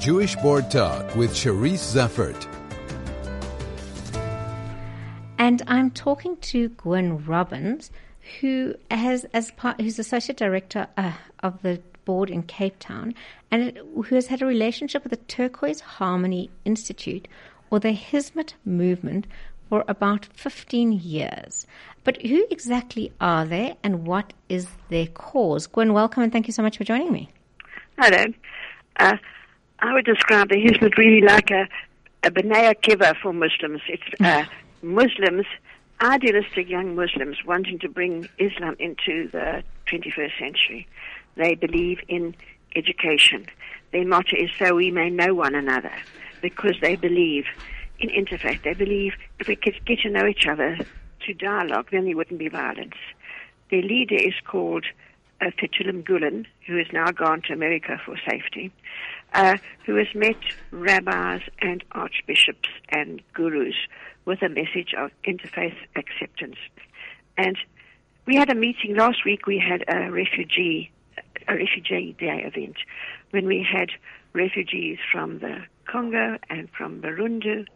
Jewish Board Talk with Cherise Zeffert. And I'm talking to Gwynne Robins, who has as part, who's associate director uh, of the board in Cape Town, and who has had a relationship with the Turquoise Harmony Institute or the Hizmet movement for about 15 years. But who exactly are they and what is their cause? Gwynne, welcome and thank you so much for joining me. Hello. Uh, I would describe the Hizmet really like a, a B'nai Akiva for Muslims. It's uh, Muslims, idealistic young Muslims wanting to bring Islam into the 21st century. They believe in education. Their motto is so we may know one another because they believe in interfaith. They believe if we could get to know each other through dialogue, then there wouldn't be violence. Their leader is called uh, Fethullah Gulen, who has now gone to America for safety, uh, who has met rabbis and archbishops and gurus with a message of interfaith acceptance. And we had a meeting last week. We had a refugee a refugee day event when we had refugees from the Congo and from Burundi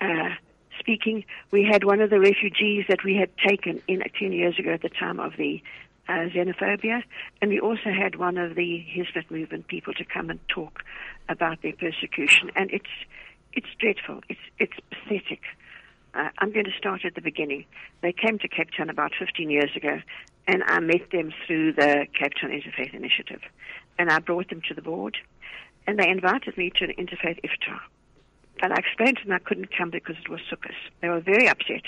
uh, speaking. We had one of the refugees that we had taken in 10 years ago at the time of the uh, xenophobia, and we also had one of the Hizmet movement people to come and talk about their persecution. And it's it's dreadful. It's it's pathetic. Uh, I'm going to start at the beginning. They came to Cape Town about 15 years ago, and I met them through the Cape Town Interfaith Initiative, and I brought them to the board, and they invited me to an interfaith iftar. And I explained to them I couldn't come because it was Sukkot. They were very upset.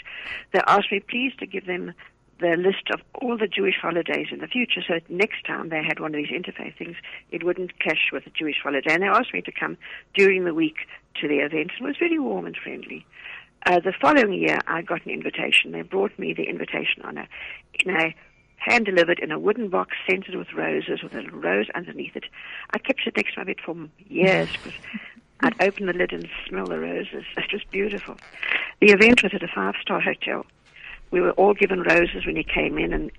They asked me please to give them the list of all the Jewish holidays in the future so next time they had one of these interfaith things, it wouldn't clash with a Jewish holiday. And they asked me to come during the week to the event. It was very warm and friendly. Uh, the following year, I got an invitation. They brought me the invitation on a, in a hand delivered in a wooden box scented with roses with a rose underneath it. I kept it next to my bed for years because I'd open the lid and smell the roses. It was beautiful. The event was at a five star hotel. We were all given roses when he came in and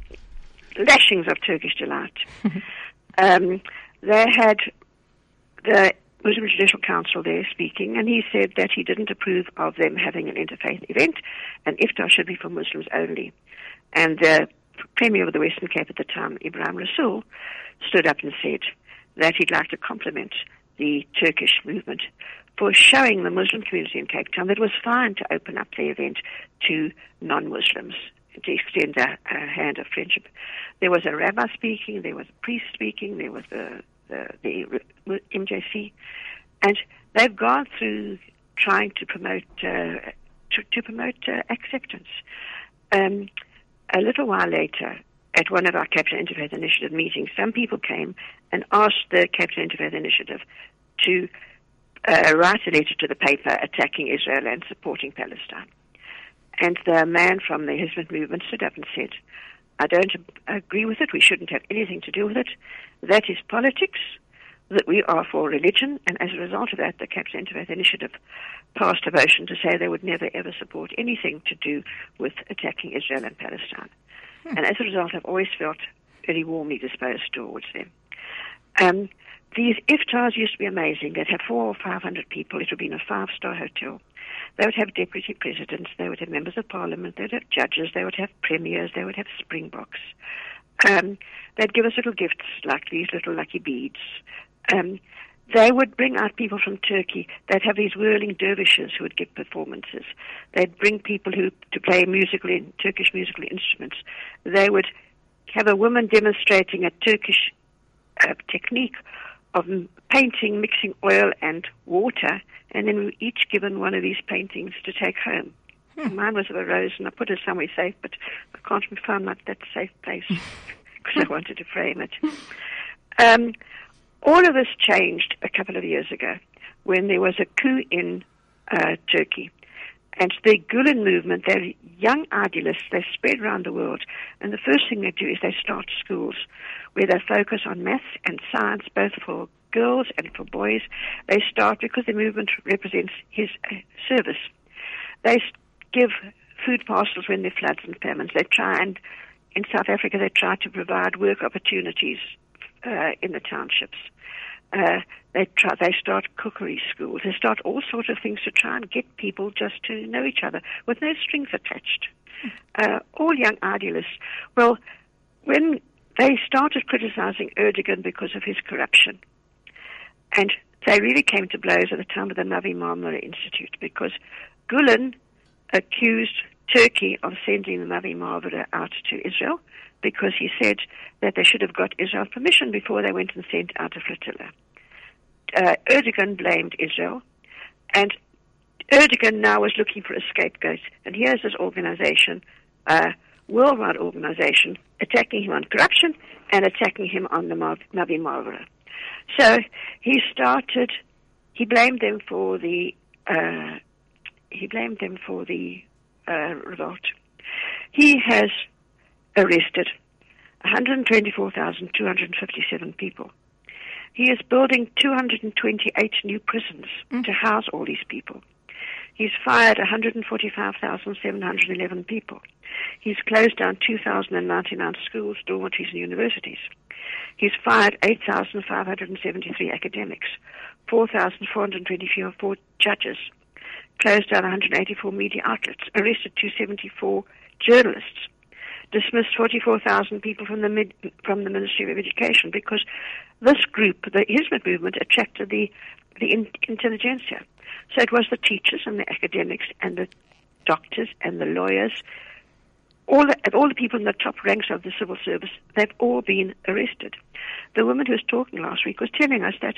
lashings of Turkish delight. um, they had the Muslim Judicial Council there speaking, and he said that he didn't approve of them having an interfaith event, and iftar should be for Muslims only. And the Premier of the Western Cape at the time, Ebrahim Rasool, stood up and said that he'd like to compliment the Turkish movement for showing the Muslim community in Cape Town that it was fine to open up the event to non-Muslims, to extend a, a hand of friendship. There was a rabbi speaking, there was a priest speaking, there was the, the, the MJC, and they've gone through trying to promote uh, to, to, promote uh, acceptance. Um, a little while later, at one of our Cape Town Interfaith Initiative meetings, some people came and asked the Cape Town Interfaith Initiative to uh, write a letter to the paper attacking Israel and supporting Palestine. And the man from the Hizmet movement stood up and said, I don't agree with it. We shouldn't have anything to do with it. That is politics. That we are for religion. And as a result of that, the Cape Town Interfaith Initiative passed a motion to say they would never ever support anything to do with attacking Israel and Palestine. Hmm. And as a result, I've always felt very warmly disposed towards them. Um, these iftars used to be amazing. They'd have four or five hundred people. It would be in a five-star hotel. They would have deputy presidents. They would have members of parliament. They would have judges. They would have premiers. They would have springboks. Um, they'd give us little gifts like these little lucky beads. Um, they would bring out people from Turkey. They'd have these whirling dervishes who would give performances. They'd bring people who to play musical Turkish musical instruments. They would have a woman demonstrating a Turkish uh, technique of painting, mixing oil and water, and then we were each given one of these paintings to take home. Hmm. Mine was of a rose, and I put it somewhere safe, but I can't find that, that safe place because I wanted to frame it. Um, all of this changed a couple of years ago when there was a coup in uh, Turkey. And the Gulen movement, they're young idealists, they spread around the world. And the first thing they do is they start schools where they focus on maths and science, both for girls and for boys. They start because the movement represents his uh, service. They give food parcels when there are floods and famines. They try and, in South Africa, they try to provide work opportunities uh, in the townships. Uh, They try, they start cookery schools. They start all sorts of things to try and get people just to know each other with no strings attached. Uh, all young idealists. Well, when they started criticizing Erdogan because of his corruption, and they really came to blows at the time of the Mavi Marmara Institute because Gulen accused Turkey of sending the Mavi Marmara out to Israel because he said that they should have got Israel's permission before they went and sent out a flotilla. Uh, Erdogan blamed Israel, and Erdogan now was looking for a scapegoat. And here's this organization, uh, worldwide organization, attacking him on corruption and attacking him on the Mavi Marmara. So he started. He blamed them for the. Uh, he blamed them for the uh, revolt. He has arrested 124,257 people. He is building 228 new prisons mm. to house all these people. He's fired 145,711 people. He's closed down 2,099 schools, dormitories, and universities. He's fired 8,573 academics, 4,424 judges, closed down 184 media outlets, arrested 274 journalists, dismissed 44,000 people from the mid, from the Ministry of Education because this group, the Hizmet movement, attracted the the in, intelligentsia. So it was the teachers and the academics and the doctors and the lawyers, all the, all the people in the top ranks of the civil service. They've all been arrested. The woman who was talking last week was telling us that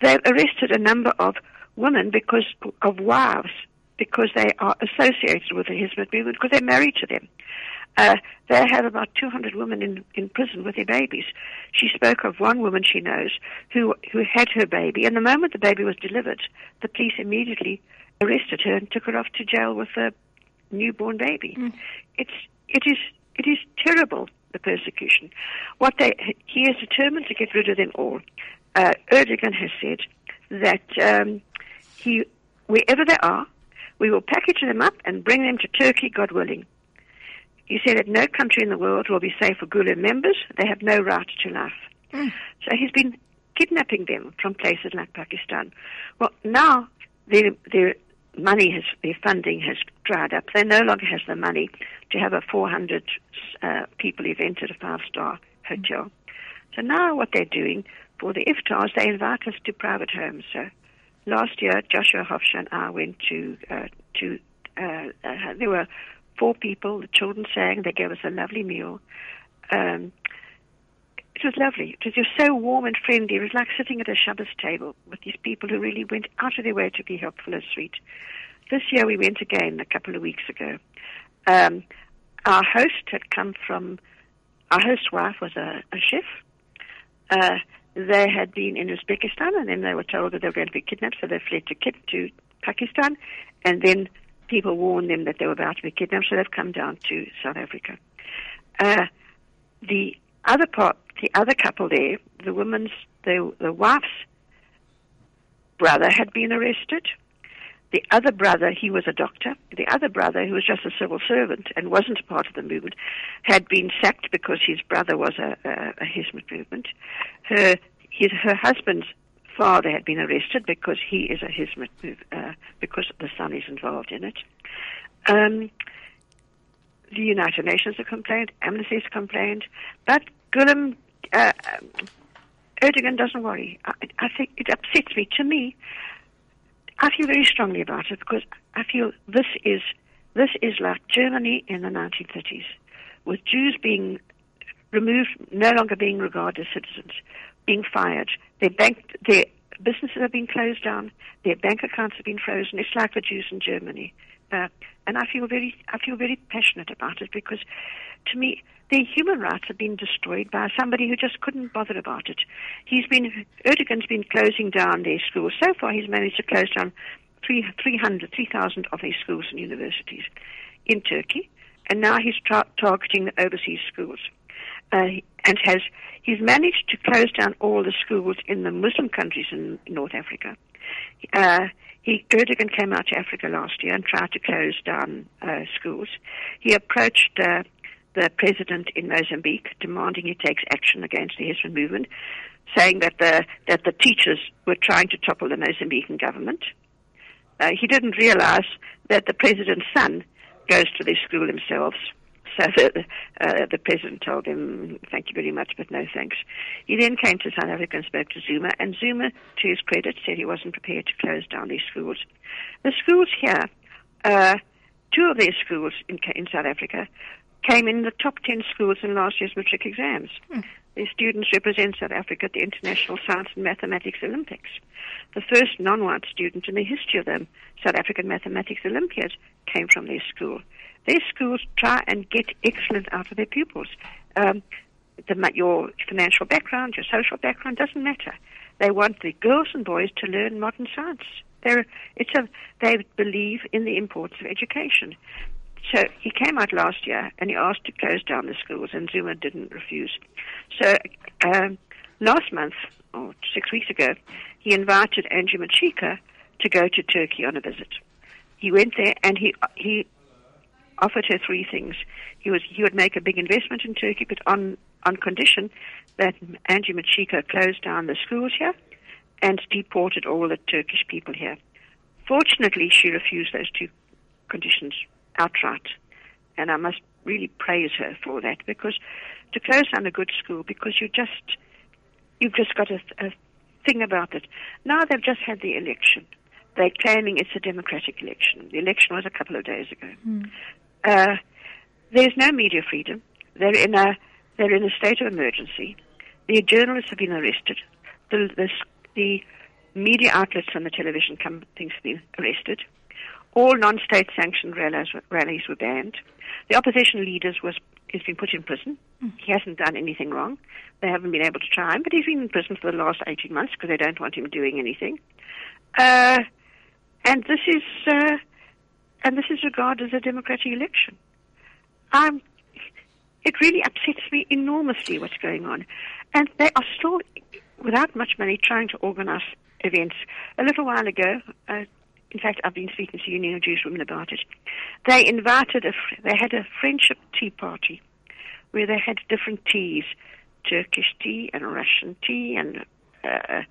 they've arrested a number of women because of wives because they are associated with the Hizmet movement because they're married to them. Uh, they have about 200 women in, in prison with their babies. She spoke of one woman she knows who, who had her baby, and the moment the baby was delivered, the police immediately arrested her and took her off to jail with a newborn baby. Mm. It's, it is, it is terrible, the persecution. What they, he is determined to get rid of them all. Uh, Erdogan has said that um, he, wherever they are, we will package them up and bring them to Turkey, God willing. He said that no country in the world will be safe for Gulen members. They have no right to life. Mm. So he's been kidnapping them from places like Pakistan. Well, now their, their money has, their funding has dried up. They no longer have the money to have a 400 uh, people event at a five-star hotel. So now what they're doing for the iftars, they invite us to private homes. So last year, Joshua Hofstra and I went to uh, to uh, uh, there were four people. The children sang. They gave us a lovely meal. Um, it was lovely. It was just so warm and friendly. It was like sitting at a Shabbos table with these people who really went out of their way to be helpful and sweet. This year we went again a couple of weeks ago. Um, our host had come from, our host's wife was a, a chef. Uh, they had been in Uzbekistan and then they were told that they were going to be kidnapped, so they fled to, to Pakistan and then people warned them that they were about to be kidnapped, so they've come down to South Africa. Uh, the other part, the other couple there, the woman's, the, the wife's brother had been arrested. The other brother, he was a doctor. The other brother, who was just a civil servant and wasn't a part of the movement, had been sacked because his brother was a, a, a movement. Her, his, her husband's father had been arrested because he is a Hizmet, uh, because the son is involved in it. Um, the United Nations have complained, Amnesty has complained, but Gulen, uh, Erdogan doesn't worry. I, I think it upsets me. To me, I feel very strongly about it because I feel this is this is like Germany in the 1930s, with Jews being removed, no longer being regarded as citizens, being fired. Their bank, their businesses have been closed down. Their bank accounts have been frozen. It's like the Jews in Germany. Uh, and I feel very, I feel very passionate about it because, to me, their human rights have been destroyed by somebody who just couldn't bother about it. He's been, Erdogan's been closing down their schools. So far, he's managed to close down 300, 3,000 of their schools and universities in Turkey, and now he's tra- targeting the overseas schools. Uh, and has he's managed to close down all the schools in the Muslim countries in North Africa. Uh, he Erdogan came out to Africa last year and tried to close down uh, schools. He approached uh, the president in Mozambique, demanding he takes action against the Hizmet movement. saying that the that the teachers were trying to topple the Mozambican government. Uh, he didn't realize that the president's son goes to the school himself. So the, uh, the president told him, thank you very much, but no thanks. He then came to South Africa and spoke to Zuma, and Zuma, to his credit, said he wasn't prepared to close down these schools. The schools here, uh, two of their schools in, in South Africa, came in the top 10 schools in last year's matric exams. Hmm. Their students represent South Africa at the International Science and Mathematics Olympics. The first non-white student in the history of the South African Mathematics Olympiad came from their school. Their schools try and get excellence out of their pupils. Um, the, your financial background, your social background doesn't matter. They want the girls and boys to learn modern science. They're, it's a, they believe in the importance of education. So he came out last year and he asked to close down the schools, and Zuma didn't refuse. So um, last month, or six weeks ago, he invited Angie Motshekga to go to Turkey on a visit. He went there and he he offered her three things. He was he would make a big investment in Turkey, but on on condition that Angie Motshekga closed down the schools here and deported all the Turkish people here. Fortunately, she refused those two conditions outright. And I must really praise her for that because to close down a good school because you just you've just got a, a thing about it. Now they've just had the election. They're claiming it's a democratic election. The election was a couple of days ago. Mm. Uh, there's no media freedom. They're in a they're in a state of emergency. The journalists have been arrested. The the, the media outlets and the television companies have been arrested. All non-state sanctioned rallies, rallies were banned. The opposition leaders was has been put in prison. Mm. He hasn't done anything wrong. They haven't been able to try him, but he's been in prison for the last 18 months because they don't want him doing anything. Uh, and this is uh, and this is regarded as a democratic election. Um, it really upsets me enormously what's going on, and they are still, without much money, trying to organise events. A little while ago, uh, in fact, I've been speaking to Union of Jewish Women about it. They invited a, they had a friendship tea party where they had different teas, Turkish tea and Russian tea and uh,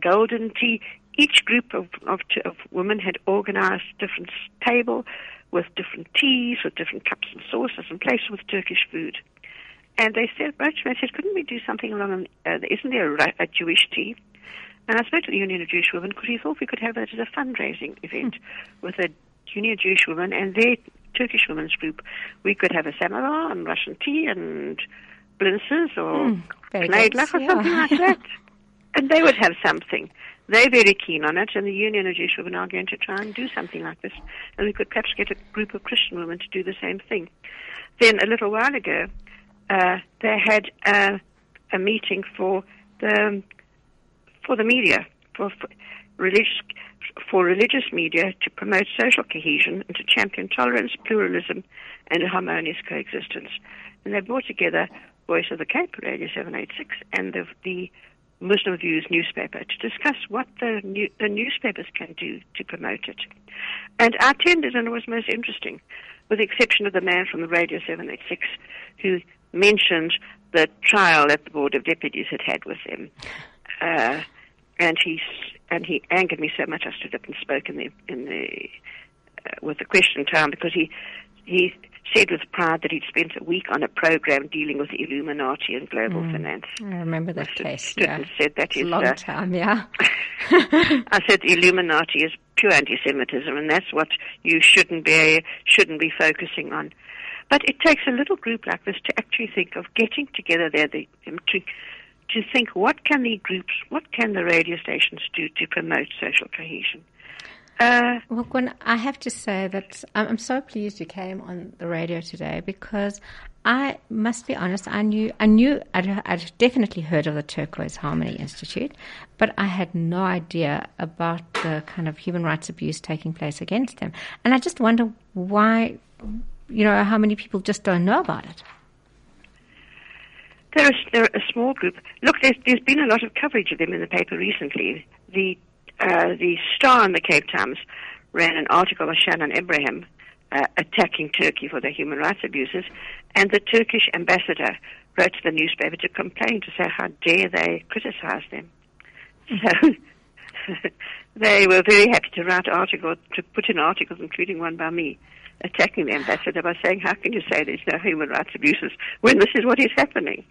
golden tea. Each group of, of, of women had organized different table with different teas, with different cups and saucers, and placed with Turkish food. And they said, Roachman said, couldn't we do something along, uh, isn't there a, a Jewish tea? And I spoke to the Union of Jewish Women because he thought we could have that as a fundraising event mm. with a Union of Jewish Women and their Turkish women's group. We could have a samovar and Russian tea and blintzes or mm, knedlach or yeah. something like that. and they would have something. They're very keen on it, and the Union of Jewish Women are going to try and do something like this. And we could perhaps get a group of Christian women to do the same thing. Then, a little while ago, uh, they had uh, a meeting for the for the media, for, for religious for religious media to promote social cohesion and to champion tolerance, pluralism, and a harmonious coexistence. And they brought together Voice of the Cape, Radio 786, and the, the Muslim Views newspaper to discuss what the, new, the newspapers can do to promote it. And I attended, and it was most interesting, with the exception of the man from the Radio 786 who mentioned the trial that the Board of Deputies had had with him. Uh, and he and he angered me so much I stood up and spoke in the in the uh, with the question time because he he said with pride that he'd spent a week on a program dealing with Illuminati and global mm, finance. I remember that I case. Stood yeah. and said that is a long uh, time. Yeah. I said the Illuminati is pure anti-Semitism, and that's what you shouldn't be shouldn't be focusing on. But it takes a little group like this to actually think of getting together there the, to to think what can the groups, what can the radio stations do to promote social cohesion. Uh, well, Gwynne, I have to say that I'm so pleased you came on the radio today because I must be honest. I knew, I knew, I'd, I'd, definitely heard of the Turquoise Harmony Institute, but I had no idea about the kind of human rights abuse taking place against them. And I just wonder why, you know, how many people just don't know about it. They're a, they're a small group. Look, there's, there's been a lot of coverage of them in the paper recently. The uh, the Star in the Cape Times ran an article by Shannon Ebrahim uh, attacking Turkey for their human rights abuses, and the Turkish ambassador wrote to the newspaper to complain to say how dare they criticize them. So they were very happy to write articles, to put in articles, including one by me, attacking the ambassador by saying, how can you say there's no human rights abuses when this is what is happening?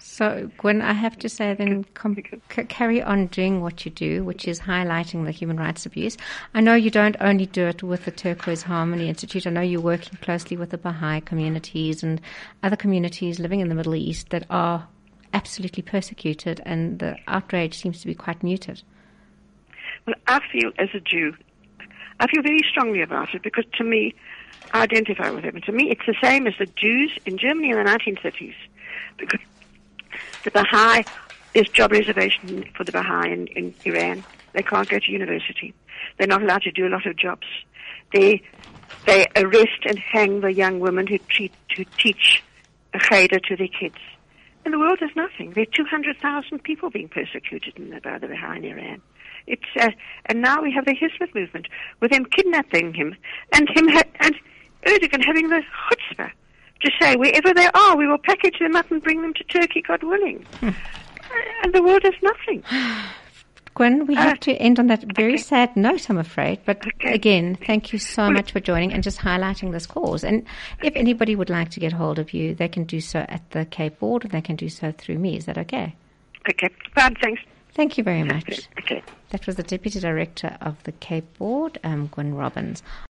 So, Gwynne, I have to say then com- c- carry on doing what you do, which is highlighting the human rights abuse. I know you don't only do it with the Turquoise Harmony Institute. I know you're working closely with the Baha'i communities and other communities living in the Middle East that are absolutely persecuted, and the outrage seems to be quite muted. Well, I feel as a Jew, I feel very strongly about it because to me, I identify with them. And to me, it's the same as the Jews in Germany in the 1930s. Because the Baha'i, there's job reservation for the Baha'i in, in Iran. They can't go to university. They're not allowed to do a lot of jobs. They they arrest and hang the young women who treat who teach a cheder to their kids. And the world does nothing. There are 200,000 people being persecuted in the, by the Baha'i in Iran. It's uh, and now we have the Hizmet movement with them kidnapping him and him ha- and Erdogan having the chutzpah to say wherever they are, we will package them up and bring them to Turkey, God willing. Hmm. And the world does nothing. Gwynne, we have Uh, to end on that very okay. sad note, I'm afraid. But Okay. again, thank you so much for joining and just highlighting this cause. And if anybody would like to get hold of you, they can do so at the Cape Board and they can do so through me. Is that okay? Okay, fine, thanks. Thank you very much. Okay. That was the Deputy Director of the Cape Board, um, Gwynne Robins.